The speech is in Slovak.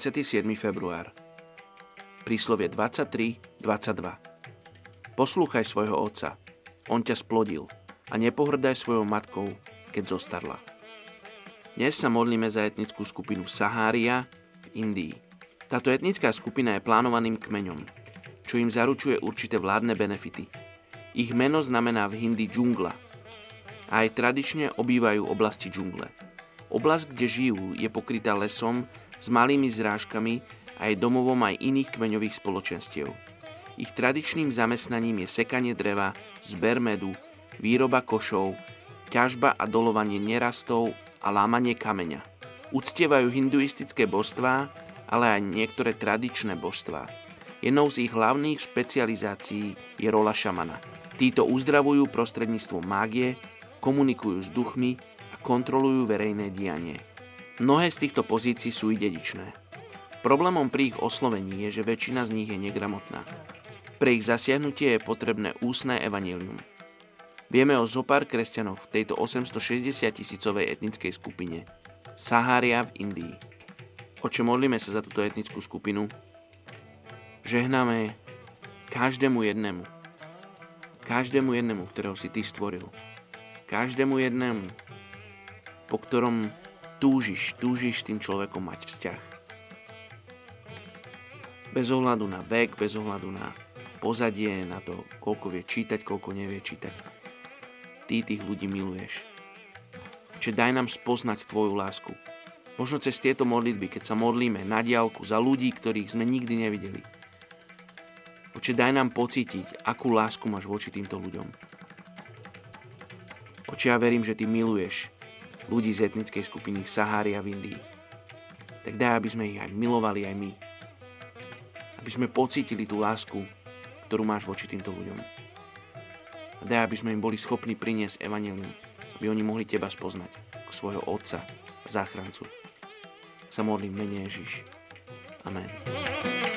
27. február. Príslovie 23, 22. Poslúchaj svojho otca, on ťa splodil a nepohrdaj svojou matkou, keď zostarla. Dnes sa modlíme za etnickú skupinu Sahária v Indii. Táto etnická skupina je plánovaným kmeňom, čo im zaručuje určité vládne benefity. Ich meno znamená v hindi džungla a aj tradične obývajú oblasti džungle. Oblasť, kde žijú, je pokrytá lesom s malými zrážkami a domovom aj iných kmeňových spoločenstiev. Ich tradičným zamestnaním je sekanie dreva, zber medu, výroba košov, ťažba a dolovanie nerastov a lámanie kameňa. Uctievajú hinduistické božstvá ale aj niektoré tradičné božstvá. Jednou z ich hlavných špecializácií je rola šamana. Títo uzdravujú prostredníctvom mágie, komunikujú s duchmi a kontrolujú verejné dianie. Mnohé z týchto pozícií sú i dedičné. Problémom pri ich oslovení je, že väčšina z nich je negramotná. Pre ich zasiahnutie je potrebné ústne evanílium. Vieme o zopár kresťanoch v tejto 860 tisícovej etnickej skupine. Sahária v Indii. Oče, modlíme sa za túto etnickú skupinu. Žehnáme každému jednému. Každému jednému, ktorého si Ty stvoril. Každému jednému, po ktorom túžiš, túžiš s tým človekom mať vzťah. Bez ohľadu na vek, bez ohľadu na pozadie, na to, koľko vie čítať, koľko nevie čítať. Ty tých ľudí miluješ. Čiže daj nám spoznať Tvoju lásku. Možno cez tieto modlitby, keď sa modlíme na diálku za ľudí, ktorých sme nikdy nevideli. Oče, daj nám pocítiť, akú lásku máš voči týmto ľuďom. Oče, ja verím, že Ty miluješ ľudí z etnickej skupiny Sahária v Indii. Tak daj, aby sme ich aj milovali aj my. Aby sme pocítili tú lásku, ktorú máš voči týmto ľuďom. A daj, aby sme im boli schopní priniesť evanelium, aby oni mohli Teba spoznať ako svojho Otca, záchrancu sa modlím mene Ježiš. Amen.